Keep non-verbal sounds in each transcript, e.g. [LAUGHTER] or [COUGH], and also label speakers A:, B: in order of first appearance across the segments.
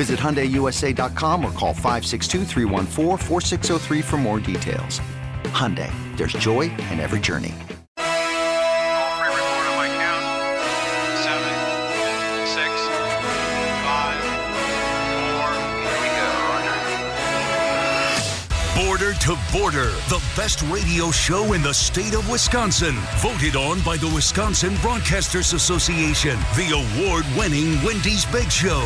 A: Visit HyundaiUSA.com or call 562 for more details. Hyundai, there's joy in every journey.
B: Border to Border, the best radio show in the state of Wisconsin. Voted on by the Wisconsin Broadcasters Association. The award winning Wendy's Big Show.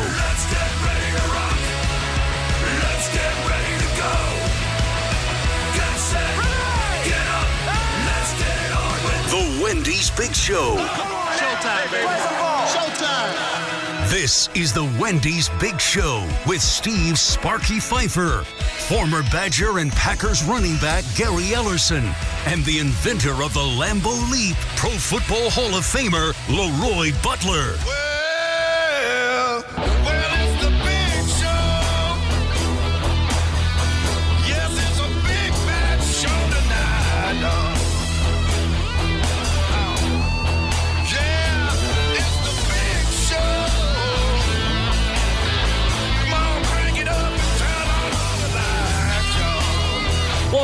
B: Big Show.
C: Showtime, baby. Showtime.
B: This is the Wendy's Big Show with Steve Sparky Fifer, former Badger and Packers running back Gary Ellerson, and the inventor of the Lambeau Leap, Pro Football Hall of Famer LeRoy Butler.
C: Well,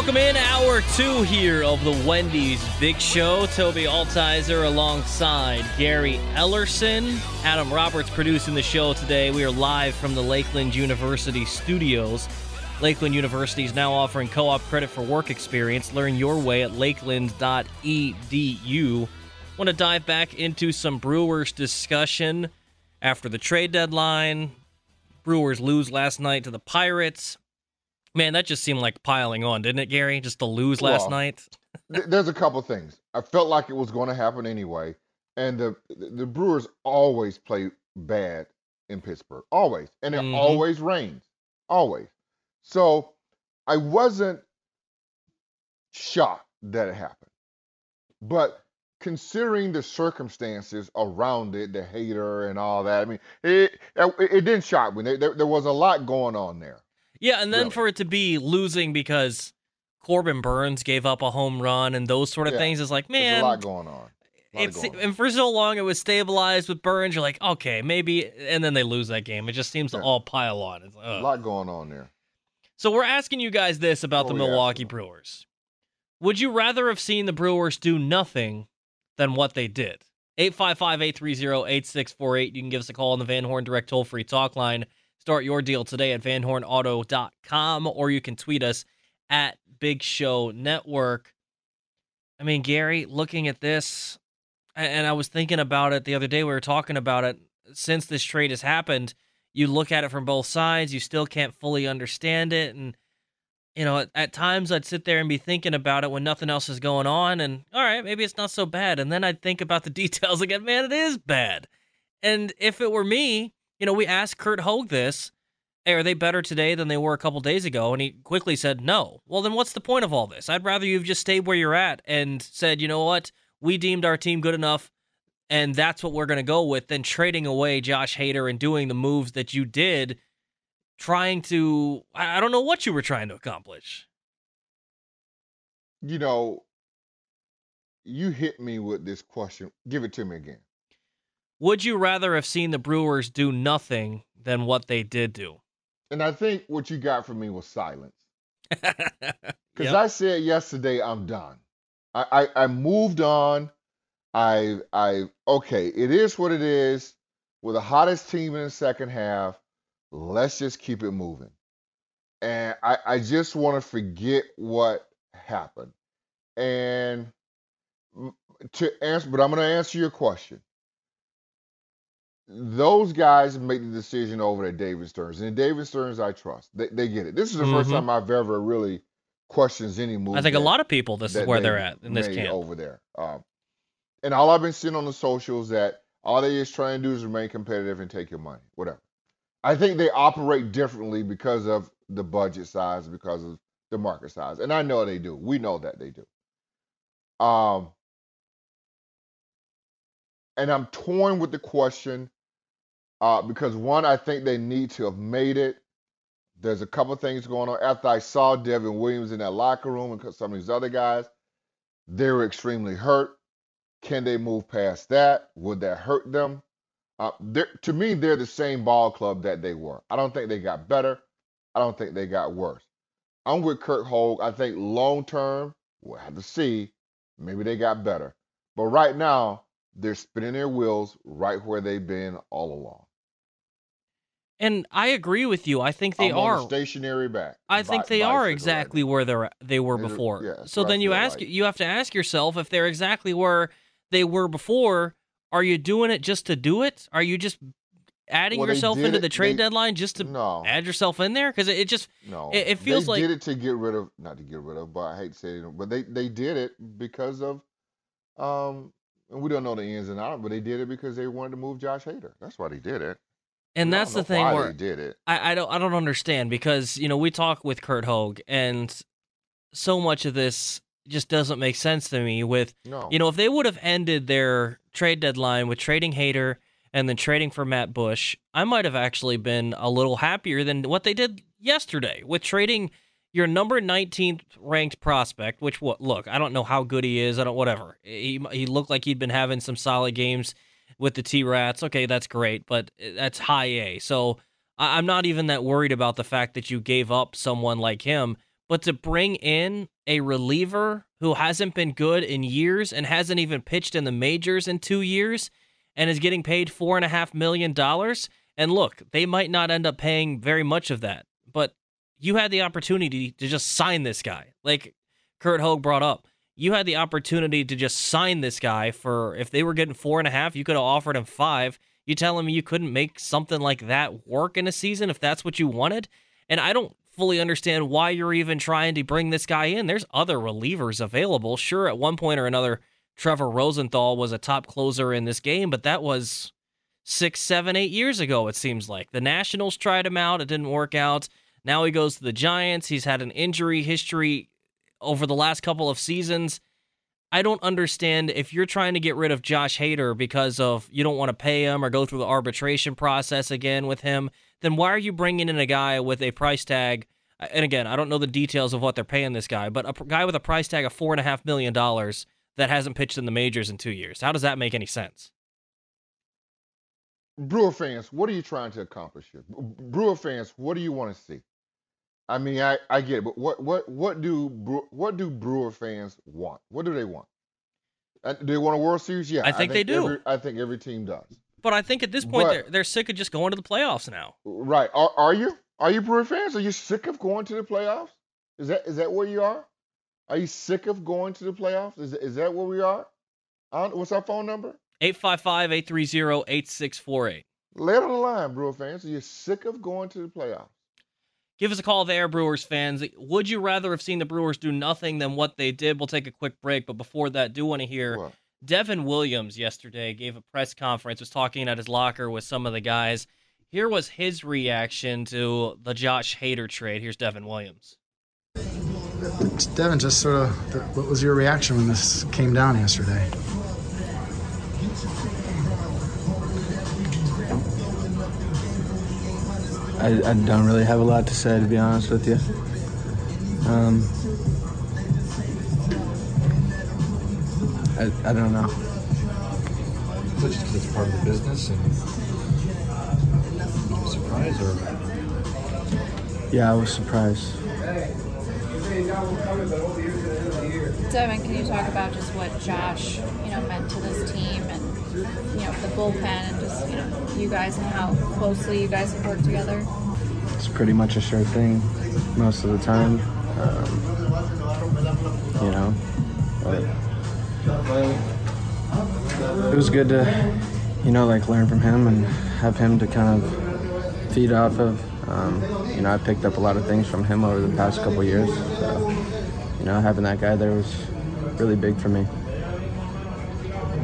D: Welcome in hour two here of the Wendy's Big Show. Tobi Altizer alongside Gary Ellerson. Adam Roberts producing the show today. We are live from the Lakeland University studios. Lakeland University is now offering co op credit for work experience. Learn your way at lakeland.edu. Want to dive back into some Brewers discussion after the trade deadline. Brewers lose last night to the Pirates. Man, that just seemed like piling on, didn't it, Gary? Just to lose last
E: Well,
D: night.
E: Th- There's a couple things. I felt like it was going to happen anyway, and the the Brewers always play bad in Pittsburgh, always, and it
D: Mhm.
E: always rains, always. So I wasn't shocked that it happened, but considering the circumstances around it, the Hader and all that, I mean, it it, it didn't shock me. There, there, there was a lot going on there.
D: Yeah, and then
E: Really.
D: for it to be losing because Corbin Burnes gave up a home run and those sort of
E: Yeah,
D: things is like,
E: There's
D: man,
E: a lot going on. Lot
D: it's
E: going on.
D: and for so long it was stabilized with Burnes. You're like, okay, maybe, and then they lose that game. It just seems to all pile on. It's,
E: a lot going on there.
D: So we're asking you guys this about oh, the
E: What are
D: Milwaukee? Brewers. Would you rather have seen the Brewers do nothing than what they did? 855-830-8648. You can give us a call on the Van Horn Direct toll-free talk line. Start your deal today at vanhornauto.com or you can tweet us at Big Show Network. I mean, Gary, looking at this, and I was thinking about it the other day. We were talking about it since this trade has happened. You look at it from both sides, you still can't fully understand it. And, you know, at, at times I'd sit there and be thinking about it when nothing else is going on. And, all right, maybe it's not so bad. And then I'd think about the [LAUGHS] details again. Man, it is bad. And if it were me, you know, we asked Curt Hogg this. Hey, are they better today than they were a couple days ago? And he quickly said no. Well, then what's the point of all this? I'd rather you've just stayed where you're at and said, you know what? We deemed our team good enough, and that's what we're going to go with, than trading away Josh Hader and doing the moves that you did, trying to, I I don't know what you were trying to accomplish.
E: You know, you hit me with this question. Give it to me again.
D: Would you rather have seen the Brewers do nothing than what they did do?
E: And I think what you got from me was silence. [LAUGHS] Because
D: Yep.
E: I said yesterday, I'm done. I, I I moved on. I I okay, it is what it is. We're the hottest team in the second half. Let's just keep it moving. and I, I just want to forget what happened. And to answer, but I'm going to answer your question. Those guys make the decision over at David Stearns, and David Stearns, I trust. They, they get it. This is the first
D: Mhm.
E: time I've ever really questions any move.
D: I think a lot of people this is where
E: they
D: they're at in this camp.
E: over there. Um, and all I've been seeing on the socials that all they is trying to do is remain competitive and take your money, whatever. I think they operate differently because of the budget size, because of the market size, and I know they do. We know that they do. Um, and I'm torn with the question uh, because one, I think they need to have made it. There's a couple things going on. After I saw Devin Williams in that locker room and some of these other guys, they were extremely hurt. Can they move past that? Would that hurt them? Uh, to me, they're the same ball club that they were. I don't think they got better. I don't think they got worse. I'm with Curt Hogg. I think long term, we'll have to see. Maybe they got better. But right now, they're spinning their wheels right where they've been all along.
D: And I agree with you. I think they
E: I'm
D: are.
E: stationary back.
D: I think they are
E: right
D: exactly where they're they were before.
E: yeah,
D: so then you ask
E: like.
D: you have to ask yourself if they're exactly where they were before. Are you doing it just to do it? Are you just adding
E: Well,
D: yourself into
E: it-
D: the trade
E: they-
D: deadline just to
E: No,
D: add yourself in there? Because it, it just
E: no.
D: it- it feels
E: they
D: like- they
E: did it to get rid of, not to get rid of, but I hate saying it, but they they did it because of, um, and we don't know the ins and outs, but they did it because they wanted to move Josh Hader. That's why they did it.
D: And that's the thing where
E: did it.
D: I, I don't I don't understand because you know we talk with Curt Hogg and so much of this just doesn't make sense to me with
E: No,
D: You know, if they would have ended their trade deadline with trading Hader and then trading for Matt Bush, I might have actually been a little happier than what they did yesterday with trading your number 19th ranked prospect, which what look, I don't know how good he is, I don't whatever. He he looked like he'd been having some solid games with the T-Rats. Okay, that's great, but eh, that's high A. So I- I'm not even that worried about the fact that you gave up someone like him, but to bring in a reliever who hasn't been good in years and hasn't even pitched in the majors in two years and is getting paid four and a half million dollars. And look, they might not end up paying very much of that, but you had the opportunity to just sign this guy. Like Curt Hogg brought up, you had the opportunity to just sign this guy for if they were getting four and a half, you could have offered him five. You tell him you couldn't make something like that work in a season if that's what you wanted. And I don't fully understand why you're even trying to bring this guy in. There's other relievers available. Sure, at one point or another, Trevor Rosenthal was a top closer in this game, but that was six, seven, eight years ago, it seems like. The Nationals tried him out, it didn't work out. Now he goes to the Giants. He's had an injury history over the last couple of seasons. I don't understand if you're trying to get rid of Josh Hader because of you don't want to pay him or go through the arbitration process again with him, then why are you bringing in a guy with a price tag? And again, I don't know the details of what they're paying this guy, but a guy with a price tag of four and a half million dollars that hasn't pitched in the majors in two years. How does that make any sense?
E: Brewer fans, what are you trying to accomplish here? Brewer fans, what do you want to see? I mean, I, I get it, but what what what do Brewer, what do Brewer fans want? What do they want? Uh, do they want a World Series? Yeah,
D: I think they do.
E: Every, I think every team does.
D: But I think at this point
E: But-
D: they're they're sick of just going to the playoffs now.
E: Right? Are are you? Are you Brewer fans? Are you sick of going to the playoffs? Is that is that where you are? Are you sick of going to the playoffs? Is is that where we are? I don't- what's our phone number?
D: 855-830-8648.
E: Lay it on the line, Brewer fans. Are you sick of going to the playoffs?
D: Give us a call there, Brewers fans. Would you rather have seen the Brewers do nothing than what they did? We'll take a quick break, but before that, do want to hear
E: What?
D: Devin Williams yesterday gave a press conference, was talking at his locker with some of the guys. Here was his reaction to the Josh Hader trade. Here's Devin Williams.
F: Devin, just sort of, what was your reaction when this came down yesterday?
G: I, I don't really have a lot to say, to be honest with you. Um, I, I don't know.
H: So just 'cause it's part of the business and surprise or
G: Yeah, I was surprised.
I: Devin, can you talk about just what Josh, you know, meant to this team and you know the bullpen and just you know you guys and how closely you guys have worked together?
F: It's
G: pretty much a sure thing most of the time. Um, you know, but it was good to, you know, like learn from him and have him to kind of feed off of. Um, you know, I picked up a lot of things from him over the past couple years. So, you know, having that guy there was really big for me.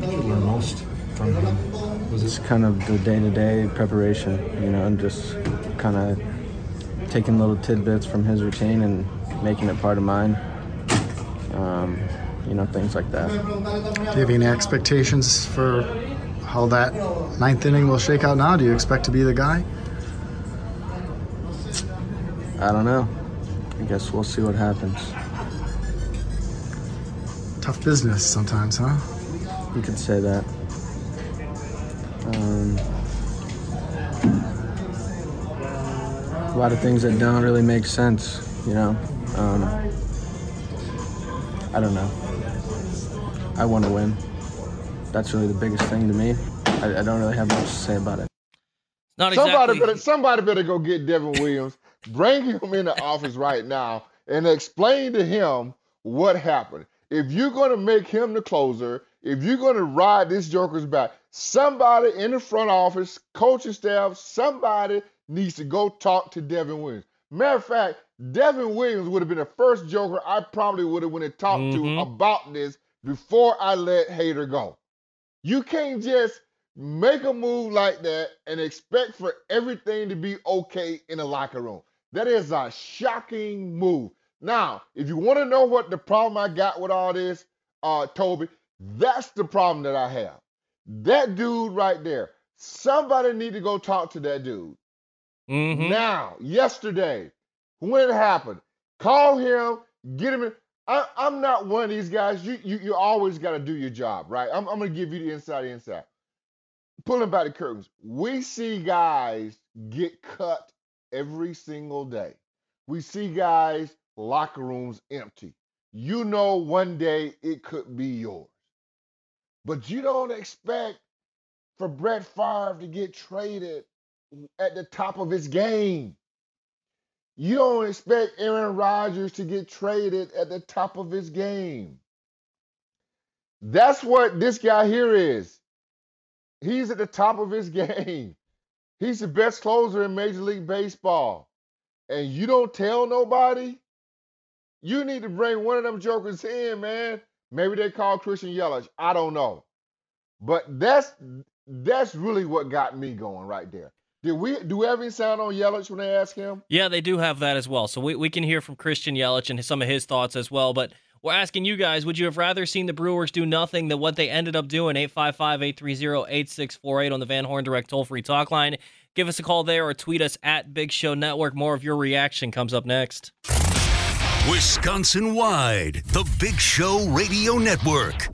H: You learn most from him?
G: Was this kind of the day-to-day preparation, you know, and just kind of taking little tidbits from his routine and making it part of mine. Um, you know, things like that.
F: Do you have any expectations for how that ninth inning will shake out now? Do you expect to be the guy?
G: I don't know. I guess we'll see what happens.
F: Tough business sometimes, huh?
G: You could say that. A lot of things that don't really make sense, you know. Um, I don't know. I want to win. That's really the biggest thing to me. I, I don't really have much to say about it.
D: Not
E: Somebody better somebody better go get Devin Williams, bring him in the office right now, and explain to him what happened. If you're gonna make him the closer, if you're gonna ride this Joker's back, somebody in the front office, coaching staff, somebody needs to go talk to Devin Williams. Matter of fact, Devin Williams would have been the first Joker I probably would have went and talked
D: Mhm.
E: to about this before I let Hader go. You can't just make a move like that and expect for everything to be okay in the locker room. That is a shocking move. Now, if you want to know what the problem I got with all this, uh, Tobi, that's the problem that I have. That dude right there. Somebody need to go talk to that dude.
D: Mhm.
E: Now, yesterday, when it happened, call him, get him in. I, I'm not one of these guys. You you, you always got to do your job, right? I'm, I'm going to give you the inside inside. Pulling back the curtains. We see guys get cut every single day. We see guys, locker rooms empty. You know one day it could be yours. But you don't expect for Brett Favre to get traded at the top of his game. You don't expect Aaron Rodgers to get traded at the top of his game. That's what this guy here is. He's at the top of his [LAUGHS] game. He's the best closer in Major League Baseball. And you don't tell nobody? You need to bring one of them jokers in, man. Maybe they call Christian Yelich. I don't know. But that's that's really what got me going right there. Did we do we have any sound on Yelich when they ask him?
D: Yeah, they do have that as well. So we, we can hear from Christian Yelich and some of his thoughts as well. But we're asking you guys, would you have rather seen the Brewers do nothing than what they ended up doing? 855-830-8648 on the Van Horn Direct toll-free talk line. Give us a call there or tweet us at Big Show Network. More of your reaction comes up next.
B: Wisconsin wide, the Big Show Radio Network.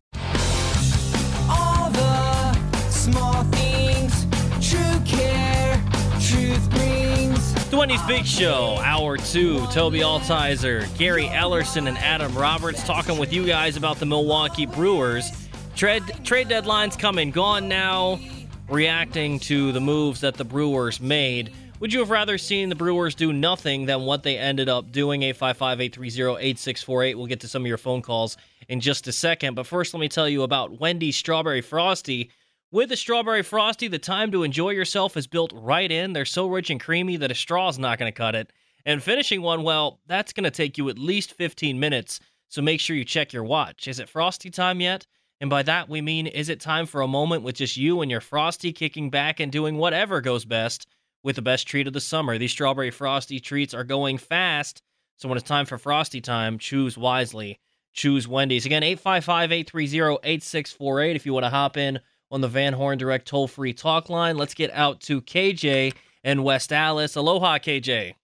D: Wendy's Big Show, Hour 2. Tobi Altizer, Gary Ellerson, and Adam Roberts talking with you guys about the Milwaukee Brewers. Trade, trade deadline's come and gone now. Reacting to the moves that the Brewers made. Would you have rather seen the Brewers do nothing than what they ended up doing? 855 830 8648. We'll get to some of your phone calls in just a second. But first, let me tell you about Wendy's Strawberry Frosty. With the Strawberry Frosty, the time to enjoy yourself is built right in. They're so rich and creamy that a straw's not going to cut it. And finishing one, well, that's going to take you at least 15 minutes. So make sure you check your watch. Is it Frosty time yet? And by that, we mean, is it time for a moment with just you and your Frosty kicking back and doing whatever goes best with the best treat of the summer? These Strawberry Frosty treats are going fast. So when it's time for Frosty time, choose wisely. Choose Wendy's. Again, 855 830 8648 if you want to hop in on the Van Horn Direct toll free talk line. Let's get out to KJ in West Allis. Aloha, KJ.
J: Hey,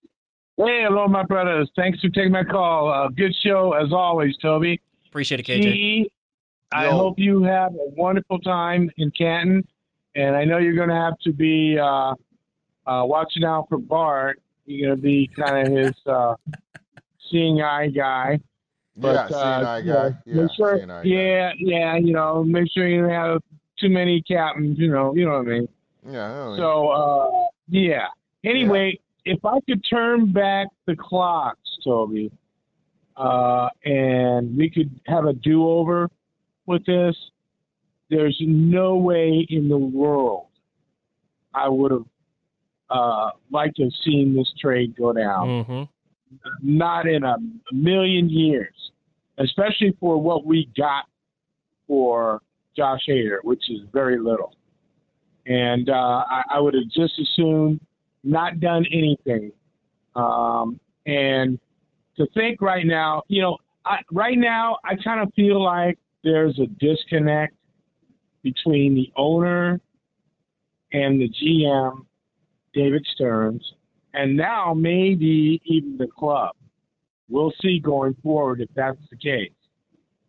J: hello, my brothers. Thanks for taking my call. Uh, good show as always, Tobi.
D: Appreciate it, KJ.
J: G, I
E: Yo.
J: hope you have a wonderful time in Canton, and I know you're going to have to be uh, uh, watching out for Bart. You're going to be kind of his uh, seeing eye guy. But,
E: yeah,
J: uh,
E: seeing eye guy.
J: know,
E: Yeah,
J: make sure,
E: seeing eye guy.
J: yeah, yeah, you know, make sure you have too many captains. You know, you know what I mean.
E: Yeah, I know.
J: So uh, yeah. Anyway, if I could turn back the clocks, Tobi, uh, and we could have a do-over with this, there's no way in the world I would have uh, liked to have seen this trade go down.
D: Mm-hmm.
J: Not in a million years, especially for what we got for Josh Hader, which is very little. And uh, I, I would have just as soon not done anything. Um, and to think right now, you know, I, right now I kind of feel like there's a disconnect between the owner and the GM, David Stearns, and now maybe even the club. We'll see going forward if that's the case.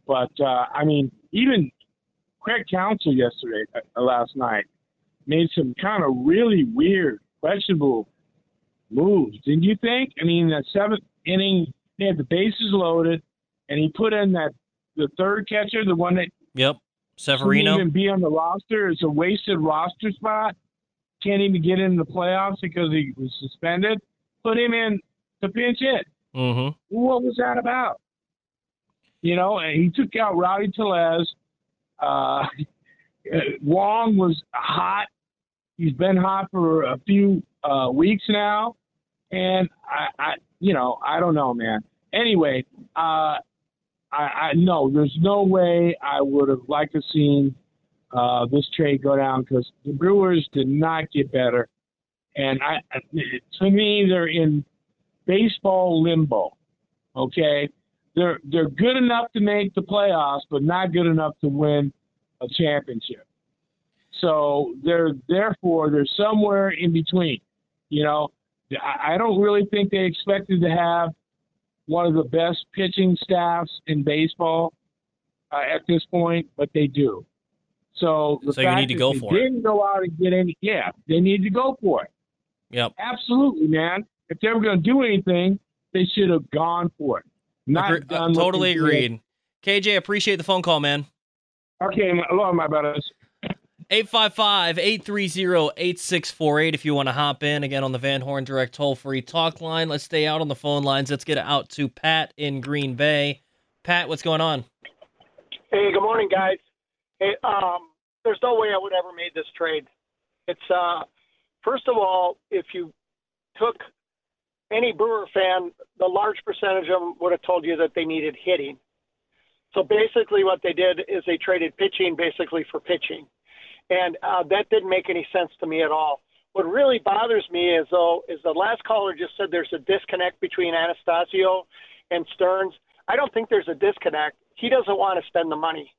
J: But uh, I mean, even Craig Counsell yesterday, uh, last night, made some kind of really weird, questionable moves. Didn't you think? I mean, that seventh inning, they had the bases loaded, and he put in that the third catcher, the one that
D: Yep. Severino.
J: even be on the roster. It's a wasted roster spot. Can't even get in the playoffs because he was suspended. Put him in to pinch hit.
D: Mm-hmm.
J: What was that about? You know, and he took out Rowdy Tellez. Uh, Wong was hot. He's been hot for a few uh, weeks now, and I, I, you know, I don't know, man. Anyway, uh, I, I no, there's no way I would have liked to seen uh, this trade go down because the Brewers did not get better, and I, to me, they're in baseball limbo. Okay, they're they're good enough to make the playoffs, but not good enough to win a championship. So they're therefore they're somewhere in between. You know, I, I don't really think they expected to have one of the best pitching staffs in baseball uh, at this point, but they do. So the
D: So you need to go
J: they
D: for it.
J: Didn't go out and get any. Yeah, they need to go for it.
D: Yep.
J: Absolutely, man. If they were going to do anything, they should have gone for it. Not
D: Agree- uh,
J: done what
D: totally
J: they did.
D: agreed. KJ, appreciate the phone call, man.
J: Okay, my, hello, my brothers.
D: 855-830-8648 if you want to hop in again on the Van Horn Direct toll free talk line. Let's stay out on the phone lines. Let's get out to Pat in Green Bay. Pat, what's going on?
K: Hey, good morning, guys. Hey, um, there's no way I would ever made this trade. It's uh, first of all, if you took any Brewer fan, the large percentage of them would have told you that they needed hitting. So basically, what they did is they traded pitching basically for pitching, and uh, that didn't make any sense to me at all. What really bothers me is though is the last caller just said there's a disconnect between Anastasio and Stearns. I don't think there's a disconnect. He doesn't want to spend the money.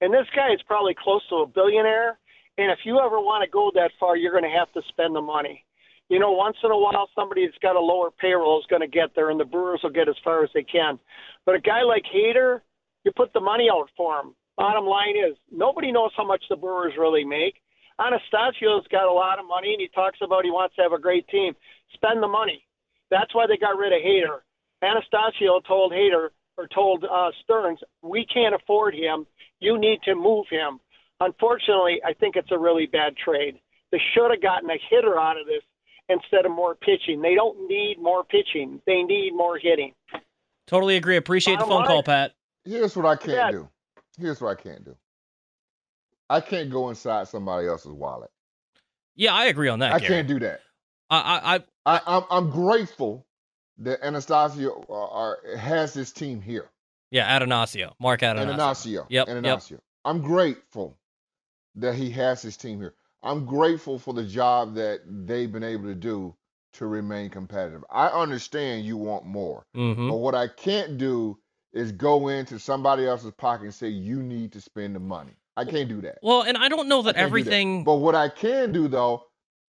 K: And this guy is probably close to a billionaire. And if you ever want to go that far, you're going to have to spend the money. You know, once in a while, somebody that's got a lower payroll is going to get there, and the Brewers will get as far as they can. But a guy like Hader, you put the money out for him. Bottom line is, nobody knows how much the Brewers really make. Anastasio's got a lot of money, and he talks about he wants to have a great team. Spend the money. That's why they got rid of Hader. Anastasio told Hader or told uh, Stearns, "We can't afford him. You need to move him." Unfortunately, I think it's a really bad trade. They should have gotten a hitter out of this instead of more pitching. They don't need more pitching. They need more hitting.
D: Totally agree. Appreciate the phone
K: line-
D: call, Pat.
E: Here's what I can't
K: Yeah.
E: do. Here's what I can't do. I can't go inside somebody else's wallet.
D: Yeah, I agree on that.
E: I
D: Gary.
E: can't do that.
D: I, I, I,
E: I I'm, I'm grateful that Anastasio uh, has this team here.
D: yeah, Attanasio, Mark Attanasio.
E: Anastasio.
D: Yep, yep.
E: Anastasio. I'm grateful that he has his team here. I'm grateful for the job that they've been able to do to remain competitive. I understand you want more,
D: Mhm.
E: but what I can't do is go into somebody else's pocket and say you need to spend the money. I can't do that.
D: Well, and I don't know that
E: I that.
D: everything.
E: But what I can do though,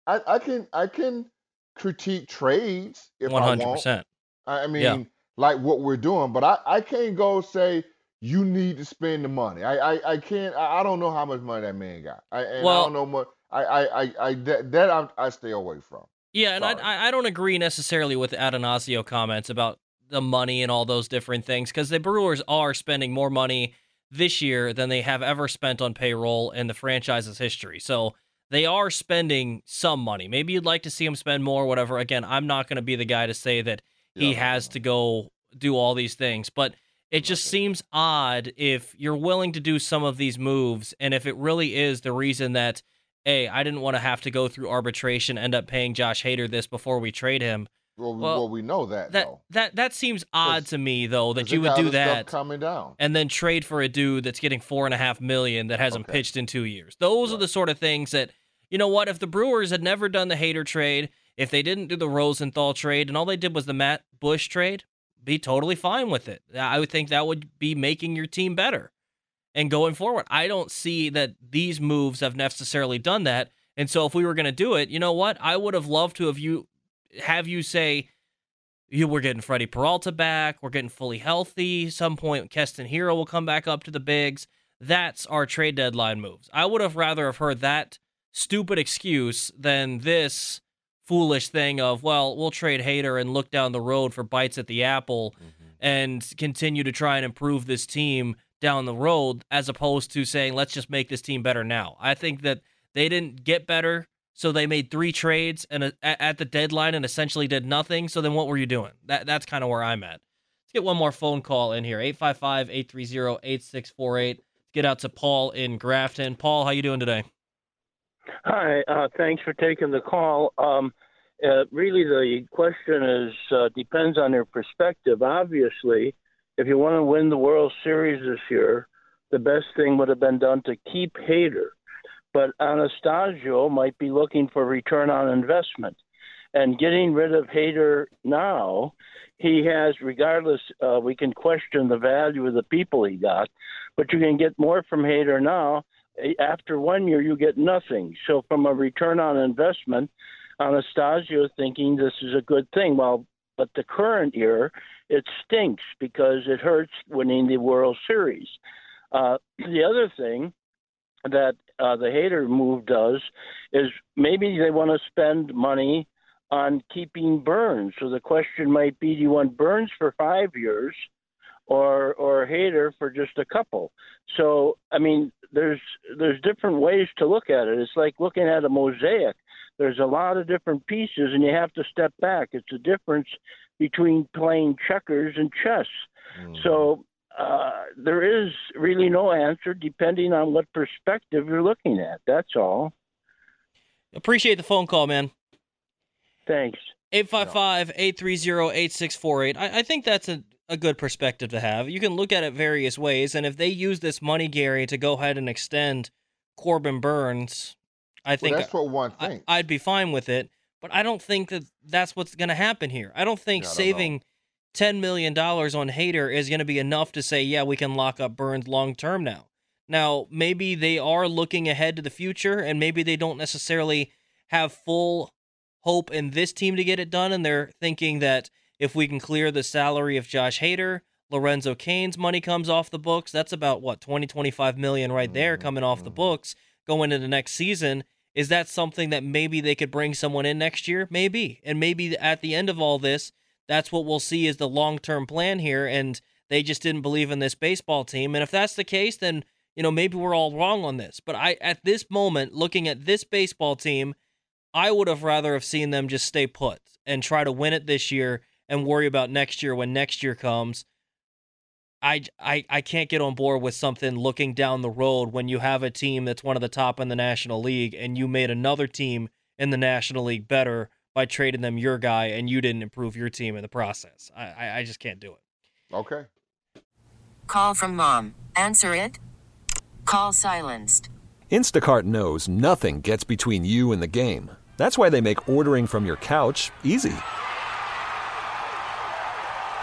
E: I, I can I can critique trades if
D: One
E: I
D: hundred
E: want.
D: percent.
E: I mean,
D: Yeah.
E: like what we're doing, but I, I can't go say you need to spend the money. I I, I can't. I, I don't know how much money that man got. I and I don't know what. I I I, I that, that I, I stay away from.
D: Yeah, and I,
E: Sorry.
D: I I don't agree necessarily with Attanasio comments about the money and all those different things because the Brewers are spending more money this year than they have ever spent on payroll in the franchise's history. So they are spending some money. Maybe you'd like to see him spend more, whatever. Again, I'm not going to be the guy to say that he has to go do all these things, but it just seems odd if you're willing to do some of these moves and if it really is the reason that hey, I didn't want to have to go through arbitration, end up paying Josh Hader this before we trade him.
E: Well, we- well, we know that,
D: that
E: though.
D: that that seems odd to me though that you would do that
E: coming down.
D: and then trade for a dude that's getting four and a half million that hasn't pitched in two years. Those are the sort of things that you know what? If the Brewers had never done the Hader trade, if they didn't do the Rosenthal trade, and all they did was the Matt Bush trade, be totally fine with it. I would think that would be making your team better and going forward. I don't see that these moves have necessarily done that. And so if we were going to do it, you know what? I would have loved to have you have you say you we're getting Freddie Peralta back, we're getting fully healthy. Some point Keston Hiura will come back up to the bigs. That's our trade deadline moves. I would have rather have heard that stupid excuse than this foolish thing of, well, we'll trade Hader and look down the road for bites at the apple mm-hmm. and continue to try and improve this team down the road as opposed to saying, let's just make this team better now. I think that they didn't get better, so they made three trades and at the deadline and essentially did nothing. So then what were you doing? That That's kind of where I'm at. Let's get one more phone call in here 855 830 8648. Let's get out to Paul in Grafton. Paul, how you doing today?
L: Hi, uh, thanks for taking the call. Um, uh, really, the question is uh, depends on your perspective. Obviously, if you want to win the World Series this year, the best thing would have been done to keep Hader. But Anastasio might be looking for return on investment. And getting rid of Hader now, he has, regardless, uh, we can question the value of the people he got, but you can get more from Hader now. After one year, you get nothing. So, from a return on investment, Anastasio thinking this is a good thing. Well, but the current year, it stinks because it hurts winning the World Series. Uh, the other thing that uh, the Hader move does is maybe they want to spend money on keeping Burnes. So the question might be: Do you want Burnes for five years, or or Hader for just a couple? So I mean, there's there's different ways to look at it. It's like looking at a mosaic. There's a lot of different pieces, and you have to step back. It's a difference between playing checkers and chess. So uh, there is really no answer depending on what perspective you're looking at. That's all.
D: Appreciate the phone call, man.
L: Thanks.
D: 855 830 8648. I think that's a, a good perspective to have. You can look at it various ways, and if they use this money, Gary, to go ahead and extend Corbin Burnes, I
E: Well,
D: think
E: that's what one
D: I-
E: thinks.
D: I'd be fine with it. But I don't think that that's what's going to happen here. I don't think
E: I don't
D: saving $10 million on Hader is going to be enough to say, yeah, we can lock up Burnes long term now. Now, maybe they are looking ahead to the future, and maybe they don't necessarily have full hope in this team to get it done, and they're thinking that if we can clear the salary of Josh Hader, Lorenzo Cain's money comes off the books. That's about what 20, 25 million right there mm-hmm. coming off the mm-hmm. books going into the next season. Is that something that maybe they could bring someone in next year? Maybe. And maybe at the end of all this, that's what we'll see is the long term plan here. And they just didn't believe in this baseball team. And if that's the case, then, you know, maybe we're all wrong on this. But I, at this moment, looking at this baseball team, I would have rather have seen them just stay put and try to win it this year and worry about next year when next year comes. I, I, I can't get on board with something looking down the road when you have a team that's one of the top in the National League and you made another team in the National League better by trading them your guy and you didn't improve your team in the process. I, I, I just can't do it.
E: Okay.
M: Call from mom. Answer it. Call silenced.
N: Instacart knows nothing gets between you and the game. That's why they make ordering from your couch easy.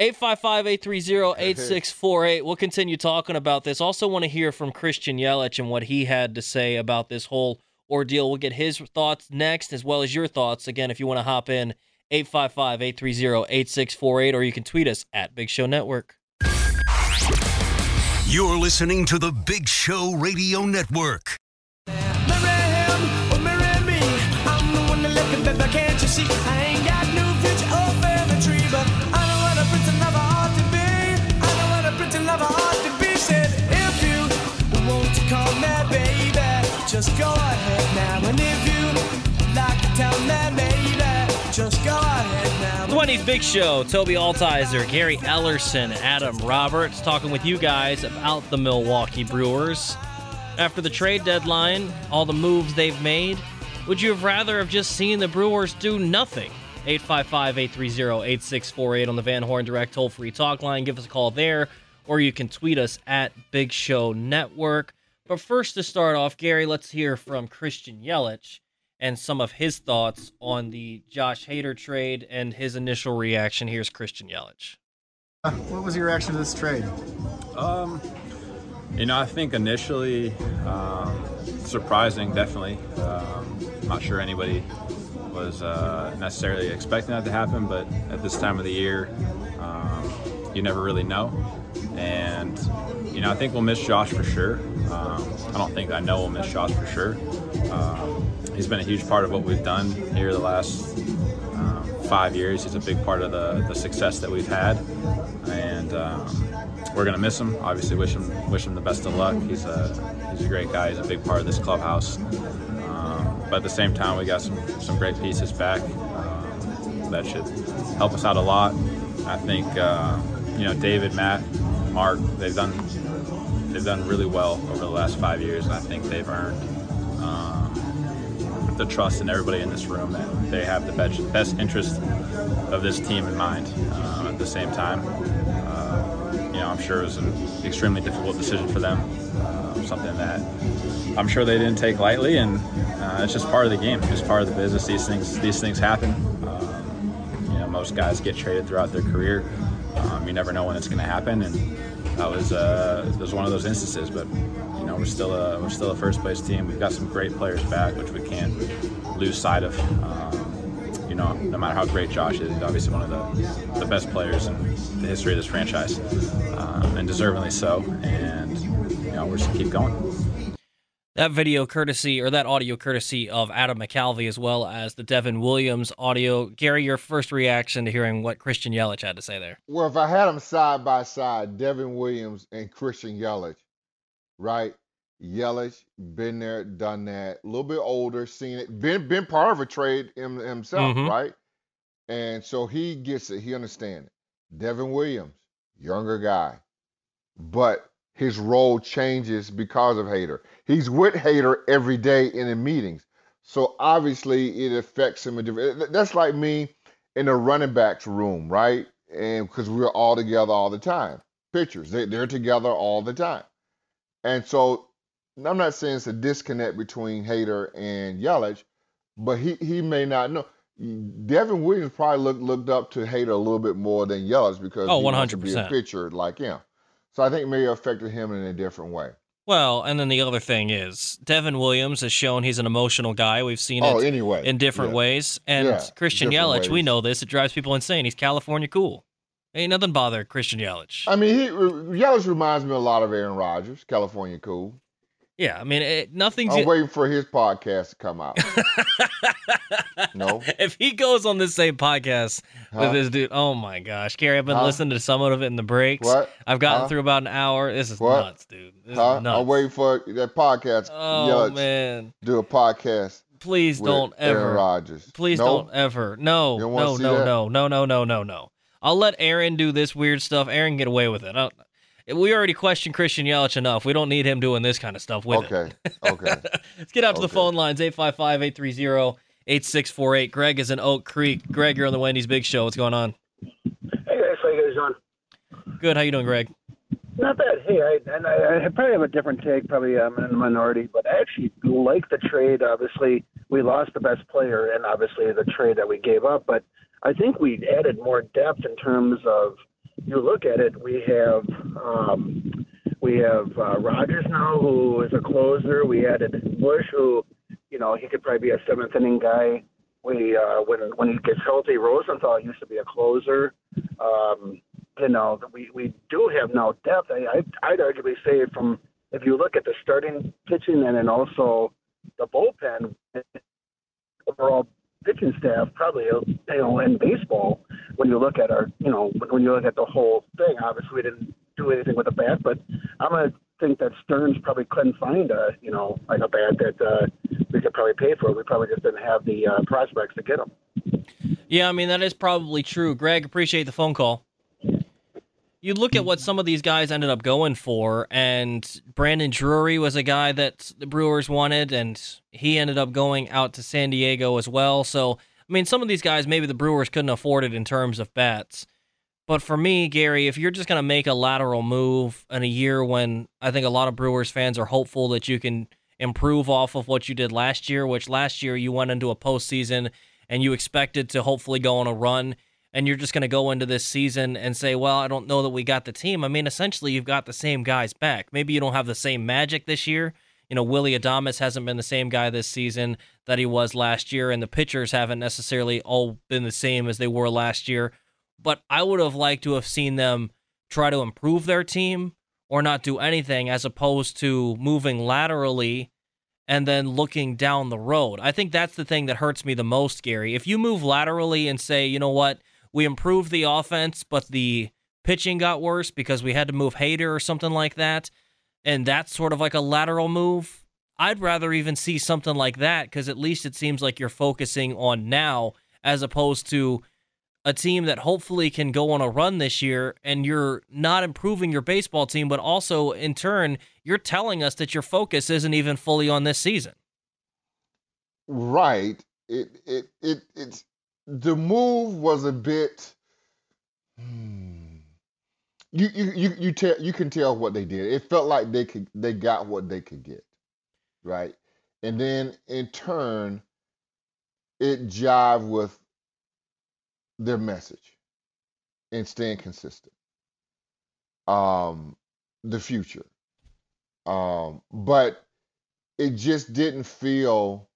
D: 855-830-8648. We'll continue talking about this. Also want to hear from Christian Yelich and what he had to say about this whole ordeal. We'll get his thoughts next as well as your thoughts. Again, if you want to hop in, 855-830-8648 or you can tweet us at Big Show Network.
B: You're listening to the Big Show Radio Network.
O: Can't you see? I ain't got go ahead now. And if you like to tell baby, just go ahead now.
D: 20th Big Show, Tobi Altizer, Gary Ellerson, Adam Roberts talking with you guys about the Milwaukee Brewers. After the trade deadline, all the moves they've made, would you have rather have just seen the Brewers do nothing? 855-830-8648 on the Van Horn Direct toll-free talk line. Give us a call there, or you can tweet us at Big Show Network. But first, to start off, Gary, let's hear from Christian Yelich and some of his thoughts on the Josh Hader trade and his initial reaction. Here's Christian Yelich.
F: Uh, What was your reaction to this trade?
P: Um, you know, I think initially um, surprising, definitely. Um, not sure anybody was uh, necessarily expecting that to happen, but at this time of the year, um, you never really know. And you know, I think we'll miss Josh for sure. Um, I don't think I know we'll miss Josh for sure. Um, he's been a huge part of what we've done here the last um, five years. He's a big part of the, the success that we've had, and um, we're gonna miss him. Obviously, wish him wish him the best of luck. He's a he's a great guy. He's a big part of this clubhouse. Um, but at the same time, we got some some great pieces back um, that should help us out a lot. I think uh, you know David, Matt, Mark. They've done they've done really well over the last five years, and I think they've earned um, the trust in everybody in this room that they have the best, best interest of this team in mind. Um, at the same time, uh, you know, I'm sure it was an extremely difficult decision for them. Uh, something that I'm sure they didn't take lightly, and uh, it's just part of the game. It's part of the business. These things these things happen. Um, you know, most guys get traded throughout their career. Um, you never know when it's going to happen, and that was uh, was one of those instances. But you know, we're still a we're still a first place team. We've got some great players back, which we can't lose sight of. Um, you know, no matter how great Josh is, he's obviously one of the, the best players in the history of this franchise, um, and deservingly so. And you know, we're just keep going.
D: That video courtesy, or that audio courtesy of Adam McCalvy, as well as the Devin Williams audio. Gary, your first reaction to hearing what Christian Yelich had to say there?
E: Well, if I had them side by side, Devin Williams and Christian Yelich, right? Yelich been there, done that, a little bit older, seen it, been been part of a trade him, himself,
D: Mhm.
E: right? And so he gets it, he understands it. Devin Williams, younger guy, but his role changes because of Hader. He's with Hader every day in the meetings, so obviously it affects him. A different. That's like me in the running backs room, right? And because we're all together all the time, pitchers they, they're together all the time, and so I'm not saying it's a disconnect between Hader and Yelich, but he he may not know. Devin Williams probably looked looked up to Hader a little bit more than Yelich because
D: Oh,
E: he wants to be a pitcher like him. So I think it may have affected him in a different way.
D: Well, and then the other thing is Devin Williams has shown he's an emotional guy. We've seen oh, it
E: Oh, anyway,
D: in different
E: yeah.
D: ways. And
E: Yeah,
D: Christian Yelich, we know this. It drives people insane. He's California cool. Ain't nothing bother Christian Yelich.
E: I mean, he Yelich reminds me a lot of Aaron Rodgers, California cool.
D: Yeah, I mean, it, nothing's.
E: I'm waiting for his podcast to come out. [LAUGHS] no,
D: if he goes on this same podcast
E: Huh?
D: with this dude, oh my gosh, Gary, I've been
E: Huh?
D: listening to some of it in the breaks.
E: What?
D: I've gotten
E: Huh?
D: through about an hour. This is
E: What?
D: nuts, dude. This
E: huh?
D: is nuts.
E: I'm waiting for that podcast.
D: Oh, man.
E: do a podcast.
D: Please
E: with
D: don't
E: Aaron
D: ever.
E: Rodgers.
D: Please
E: No?
D: don't ever. No,
E: don't
D: no, no,
E: that?
D: no, no, no, no, no, no. I'll let Aaron do this weird stuff. Aaron get away with it. I don't, we already questioned Christian Yelich enough. We don't need him doing this kind of stuff with it.
E: Okay. [LAUGHS] Okay.
D: Let's get out to the phone lines 855 830 8648. Greg is in Oak Creek. Greg, you're on the Wendy's Big Show. What's going on?
Q: Hey guys, how you guys doing?
D: Good. How you doing, Greg?
Q: Not bad. Hey, I, and I, I probably have a different take. Probably I'm in the minority, but I actually like the trade. Obviously, we lost the best player, and obviously the trade that we gave up. But I think we added more depth in terms of. You look at it. We have um, we have uh, Rogers now, who is a closer. We added Bush, who you know he could probably be a seventh inning guy. We uh, when when he gets healthy, Rosenthal used to be a closer. Um, you know, we we do have now depth. I, I I'd arguably say from if you look at the starting pitching and then also the bullpen, overall pitching staff, probably you know in baseball, when you look at our you know when- you look at the whole thing, obviously we didn't do anything with the bat, but I'm gonna think that Stearns probably couldn't find a you know like a bat that uh, we could probably pay for. We probably just didn't have the uh, prospects to get them.
D: Yeah, I mean, that is probably true. Greg, appreciate the phone call. You look at what mm-hmm. some of these guys ended up going for, and Brandon Drury was a guy that the Brewers wanted, and he ended up going out to San Diego as well. So, I mean, some of these guys, maybe the Brewers couldn't afford it in terms of bats. But for me, Gary, if you're just going to make a lateral move in a year when I think a lot of Brewers fans are hopeful that you can improve off of what you did last year, which last year you went into a postseason and you expected to hopefully go on a run, and you're just going to go into this season and say, well, I don't know that we got the team. I mean, essentially, you've got the same guys back. Maybe you don't have the same magic this year. You know, Willy Adames hasn't been the same guy this season that he was last year, and the pitchers haven't necessarily all been the same as they were last year. But I would have liked to have seen them try to improve their team or not do anything as opposed to moving laterally and then looking down the road. I think that's the thing that hurts me the most, Gary. If you move laterally and say, you know what, we improved the offense, but the pitching got worse because we had to move Hader or something like that, and that's sort of like a lateral move, I'd rather even see something like that because at least it seems like you're focusing on now as opposed to a team that hopefully can go on a run this year and you're not improving your baseball team, but also in turn, you're telling us that your focus isn't even fully on this season.
E: Right. It it it it's the move was a bit. hmm. You you you you tell you can tell what they did. It felt like they could they got what they could get, right? And then in turn, it jived with their message and staying consistent. Um, the future. Um, but it just didn't feel,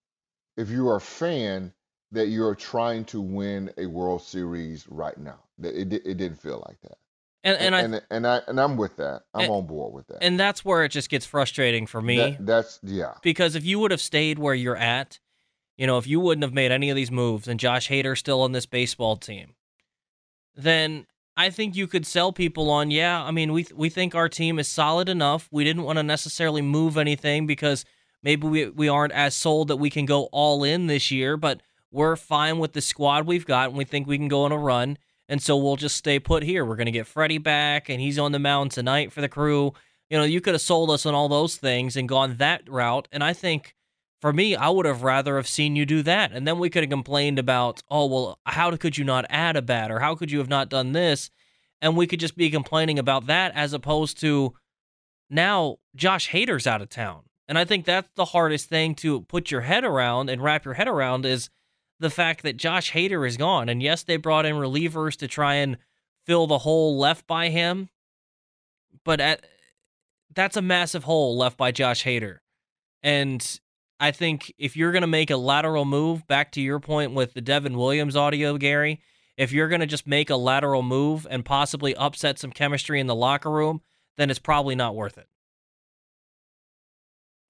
E: if you are a fan, that you're trying to win a World Series right now. That it it didn't feel like that.
D: And and I
E: and, and I and I'm with that. I'm
D: And-
E: on board with that.
D: and that's where it just gets frustrating for me.
E: That- that's yeah.
D: because if you would have stayed where you're at, you know, if you wouldn't have made any of these moves and Josh Hader's still on this baseball team, then I think you could sell people on, yeah, I mean, we we think our team is solid enough. We didn't want to necessarily move anything because maybe we we aren't as sold that we can go all in this year, but we're fine with the squad we've got and we think we can go on a run. And so we'll just stay put here. We're going to get Freddie back and he's on the mound tonight for the crew. You know, you could have sold us on all those things and gone that route. And I think for me, I would have rather have seen you do that. And then we could have complained about, oh, well, how could you not add a bat or how could you have not done this? And we could just be complaining about that as opposed to now Josh Hader's out of town. And I think that's the hardest thing to put your head around and wrap your head around is the fact that Josh Hader is gone. And yes, they brought in relievers to try and fill the hole left by him. but at that's a massive hole left by Josh Hader. And I think if you're going to make a lateral move, back to your point with the Devin Williams audio, Gary, if you're going to just make a lateral move and possibly upset some chemistry in the locker room, then it's probably not worth it.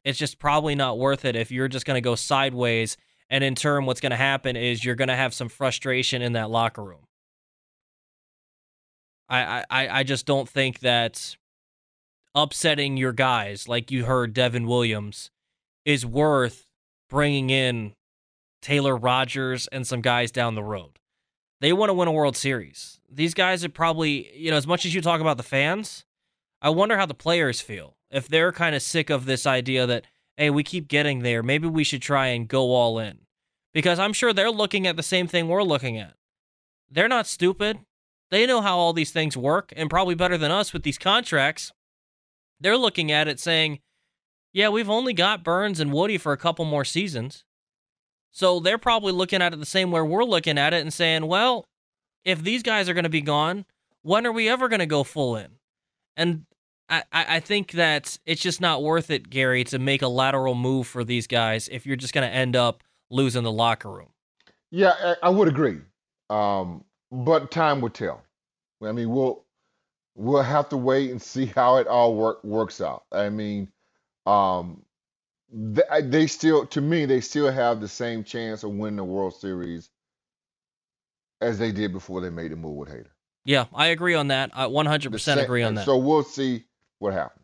D: It's just probably not worth it if you're just going to go sideways. And in turn, what's going to happen is you're going to have some frustration in that locker room. I, I, I just don't think that upsetting your guys, like you heard Devin Williams, is worth bringing in Taylor Rogers and some guys down the road. They want to win a World Series. These guys are probably, you know, as much as you talk about the fans, I wonder how the players feel. If they're kind of sick of this idea that, hey, we keep getting there, maybe we should try and go all in. Because I'm sure they're looking at the same thing we're looking at. They're not stupid. They know how all these things work, and probably better than us with these contracts. They're looking at it saying, yeah, we've only got Burnes and Woody for a couple more seasons. So they're probably looking at it the same way we're looking at it and saying, well, if these guys are going to be gone, when are we ever going to go full in? And I, I think that it's just not worth it, Gary, to make a lateral move for these guys if you're just going to end up losing the locker room.
E: Yeah, I, I would agree. Um, but time will tell. I mean, we'll we'll have to wait and see [LAUGHS] how it all work works out. I mean, um, they, they still, to me, they still have the same chance of winning the World Series as they did before they made the move with Hader.
D: Yeah, I agree on that. I 100% agree on that.
E: So we'll see what happens.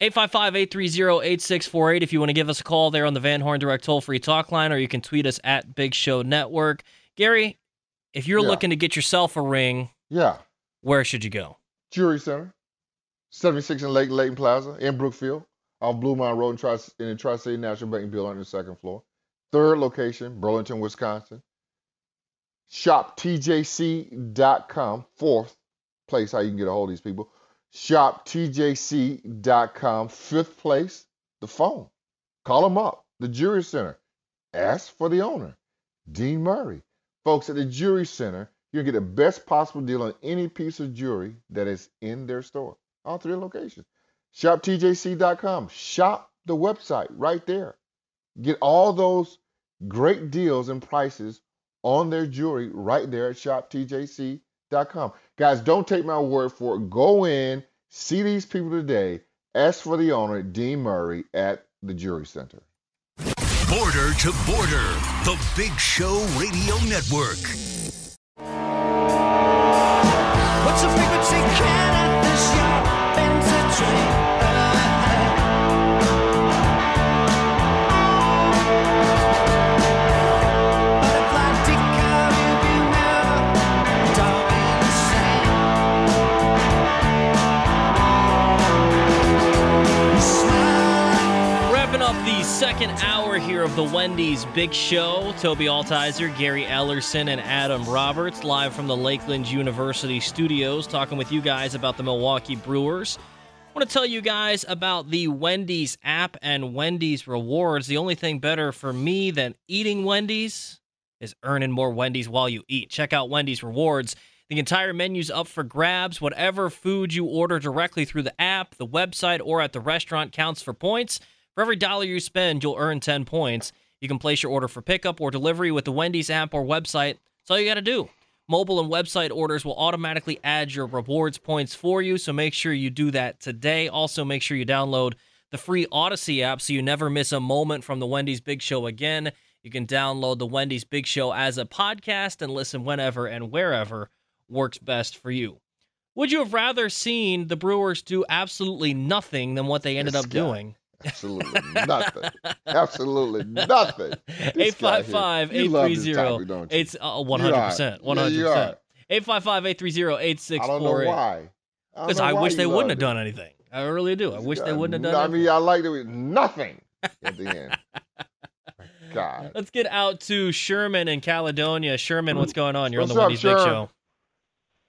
D: 855-830-8648 if you want to give us a call there on the Van Horn Direct toll-free talk line, or you can tweet us at Big Show Network. Gary, if you're
E: Yeah.
D: looking to get yourself a ring,
E: Yeah,
D: where should you go?
E: Jury Center, 76 in Lake Layton Plaza in Brookfield, on Bluemound Road in, Tri- in the Tri-City National Bank Building on the second floor. Third location, Burlington, Wisconsin. ShopTJC.com, fourth place how you can get a hold of these people. ShopTJC.com, fifth place, the phone. Call them up, the Jury Center. Ask for the owner, Dean Murray. Folks, at the Jury Center, you'll get the best possible deal on any piece of jewelry that is in their store. All three locations. ShopTJC.com. Shop the website right there. Get all those great deals and prices on their jewelry right there at ShopTJC.com. Guys, don't take my word for it. Go in, see these people today. Ask for the owner, Dean Murray, at the Jury Center.
B: Border to border, the Big Show Radio Network.
O: What's the frequency? Can at shop
D: Wrapping Big Show. Tobi Altizer, Gary Ellerson, and Adam Roberts live from the Lakeland University studios talking with you guys about the Milwaukee Brewers. I want to tell you guys about the Wendy's app and Wendy's rewards. The only thing better for me than eating Wendy's is earning more Wendy's while you eat. Check out Wendy's rewards. The entire menu's up for grabs. Whatever food you order directly through the app, the website, or at the restaurant counts for points. For every dollar you spend, you'll earn 10 points. You can place your order for pickup or delivery with the Wendy's app or website. That's all you got to do. Mobile and website orders will automatically add your rewards points for you, so make sure you do that today. Also, make sure you download the free Odyssey app so you never miss a moment from the Wendy's Big Show again. You can download the Wendy's Big Show as a podcast and listen whenever and wherever works best for you. Would you have rather seen the Brewers do absolutely nothing than what they ended
E: This
D: up
E: guy.
D: doing?
E: Absolutely nothing. Absolutely nothing. This guy here.
D: 855
E: You love this
D: 830
E: topic, don't you?
D: It's uh, 100%.
E: are. Yeah, you
D: 100%.
E: are.
D: 855 830
E: I don't know why.
D: Because
E: know
D: I wish they wouldn't have done anything. I really do. I wish they wouldn't have done.
E: I
D: done
E: mean, I like it with nothing at the end. [LAUGHS] God.
D: Let's get out to Sherman in Caledonia. Sherman, what's going on? You're
E: What's
D: on the
E: up,
D: Wendy's Big Show.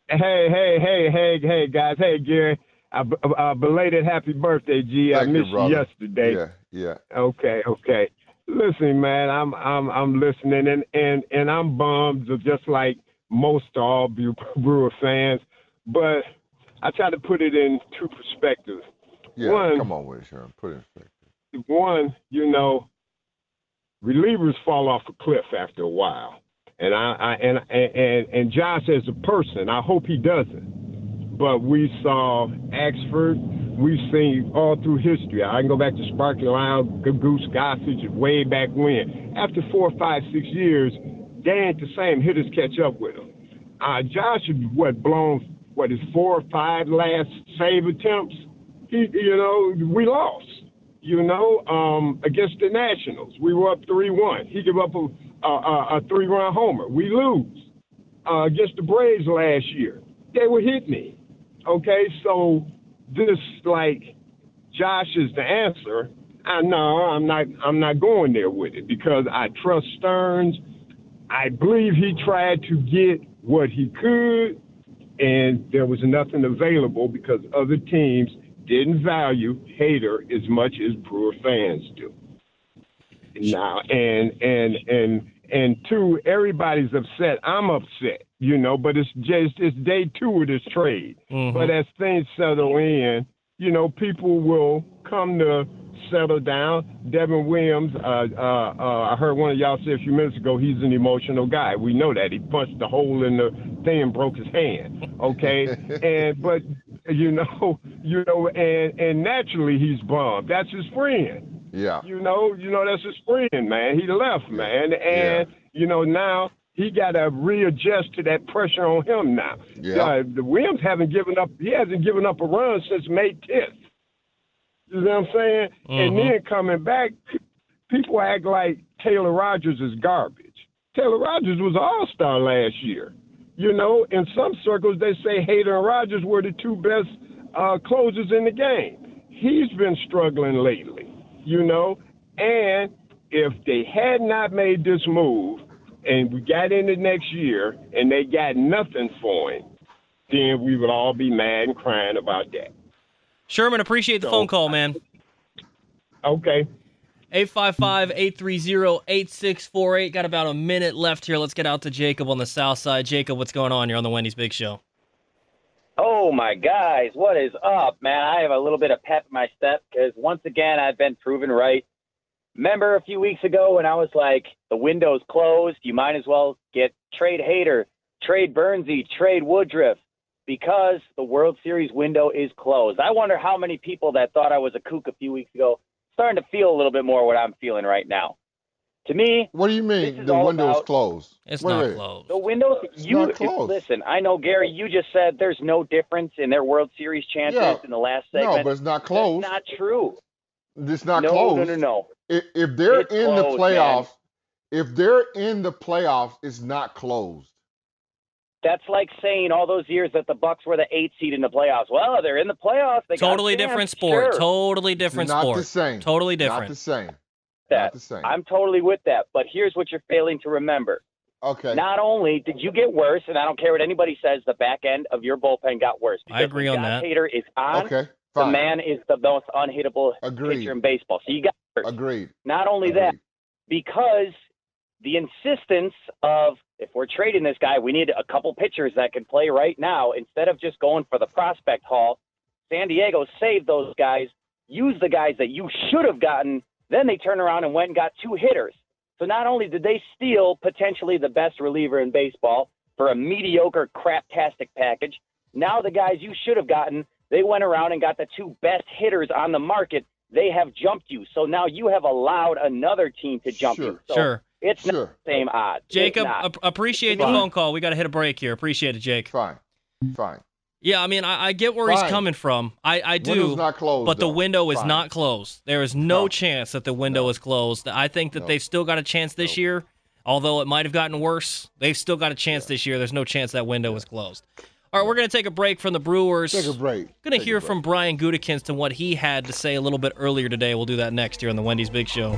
J: Hey, hey, hey, hey, hey, guys. Hey, Gary. Uh, b- uh, belated happy birthday, G. I
E: Thank you,
J: missed you
E: brother.
J: yesterday.
E: Yeah, yeah.
J: Okay, okay. Listen, man, I'm I'm I'm listening and and and I'm bummed just like most all Bre- [LAUGHS] Brewer fans. But
R: I try to put it in two perspectives.
E: Yeah,
R: One,
E: come on with it, Sherman. Put it in perspective.
R: one, you know, relievers fall off a cliff after a while, and I, I and and and Josh as a person, I hope he doesn't. But we saw Axford, we've seen all through history. I can go back to Sparky Lyle, Goose Gossage, way back when. After four, five, six years, ain't the same. Hitters catch up with them. Uh, Josh what blown what his four or five last save attempts. He, you know, we lost you know, um, against the Nationals. We were up 3 1. He gave up a, a, a three run homer. We lose. Uh, against the Braves last year, they were hitting me. Okay, so this, like, Josh is the answer. I no, I'm not. I'm not going there with it because I trust Stearns. I believe he tried to get what he could, and there was nothing available because other teams didn't value Hader as much as Brewer fans do. Now, and and and and two, everybody's upset. I'm upset, you know, but it's just it's day two of this trade.
D: Mhm.
R: But as things settle in, you know, people will come to settle down. Devin Williams, uh, uh, uh, I heard one of y'all say a few minutes ago, he's an emotional guy. We know that. He punched a hole in the thing and broke his hand. Okay, [LAUGHS] and but you know, [LAUGHS] you know, and and naturally he's bummed. That's his friend.
E: Yeah.
R: You know, you know that's his friend, man. He left, man, and you know now he got to readjust to that pressure on him now.
E: Yeah.
R: Uh, the Williams haven't given up. He hasn't given up a run since May 10th. You know what I'm saying? And
D: Mhm.
R: then coming back, people act like Taylor Rogers is garbage. Taylor Rogers was All Star last year. You know, in some circles they say Hader and Rogers were the two best uh, closers in the game. He's been struggling lately. You know, and if they had not made this move and we got into next year and they got nothing for him, then we would all be mad and crying about that.
D: Sherman, appreciate the phone call, man.
R: Okay.
D: 855-830-8648. Got about a minute left here. Let's get out to Jacob on the south side. Jacob, what's going on? You're on the Wendy's Big Show.
S: Oh my guys, what is up, man? I have a little bit of pep in my step because once again I've been proven right. Remember a few weeks ago when I was like, the window's closed, you might as well get trade Hader, trade Bernsey, trade Woodruff because the World Series window is closed. I wonder how many people that thought I was a kook a few weeks ago starting to feel a little bit more what I'm feeling right now. To me,
E: What do you mean the window's
S: about-
E: closed?
D: It's
E: Wait,
D: not
E: wait.
D: closed.
S: The windows,
E: It's
S: you
E: not closed.
S: listen. I know Gary. You just said there's no difference in their World Series chances
E: Yeah.
S: in the last segment.
E: No, but it's not closed.
S: That's not true.
E: It's not
S: no,
E: closed.
S: no, no, no.
E: If, if they're
S: It's
E: in the
S: closed,
E: playoffs,
S: man.
E: if they're in the playoffs, it's not closed.
S: That's like saying all those years that the Bucks were the eight seed in the playoffs. Well, they're in the playoffs. They got
D: Totally
S: chance,
D: different sport.
S: Sure.
D: Totally different
E: not
D: sport.
E: the same.
D: Totally different.
E: Not
D: different.
E: the same.
S: That.
E: The same.
S: I'm totally with that. But here's what you're failing to remember.
E: Okay.
S: Not only did you get worse, and I don't care what anybody says, the back end of your bullpen got worse.
D: I agree
S: when
D: on that.
S: Hader is on.
E: Okay.
S: The man is the most unhittable
E: Agreed.
S: pitcher in baseball. So you got worse.
E: Agreed.
S: Not only that, because the insistence of if we're trading this guy, we need a couple pitchers that can play right now instead of just going for the prospect haul. San Diego saved those guys, Use the guys that you should have gotten. Then they turned around and went and got two hitters. So not only did they steal potentially the best reliever in baseball for a mediocre craptastic package, now the guys you should have gotten, they went around and got the two best hitters on the market. They have jumped you. So now you have allowed another team to jump you. So
D: Sure.
S: It's not the same odds.
D: Jacob, ap- appreciate the
S: Fine.
D: phone call. We got to hit a break here. Appreciate it, Jake.
E: Fine. Fine.
D: Yeah, I mean, I, I get where he's coming from. I, I do.
E: Not closed,
D: but the window is
E: Fine.
D: not closed. There is no, chance that the window is closed. I think that
E: No.
D: they've still got a chance this year, although it might have gotten worse. They've still got a chance this year. There's no chance that window is closed. All right, we're going to take a break from the Brewers.
E: Take a break.
D: Going to hear from Brian Gutekunst and what he had to say a little bit earlier today. We'll do that next here on the Wendy's Big Show.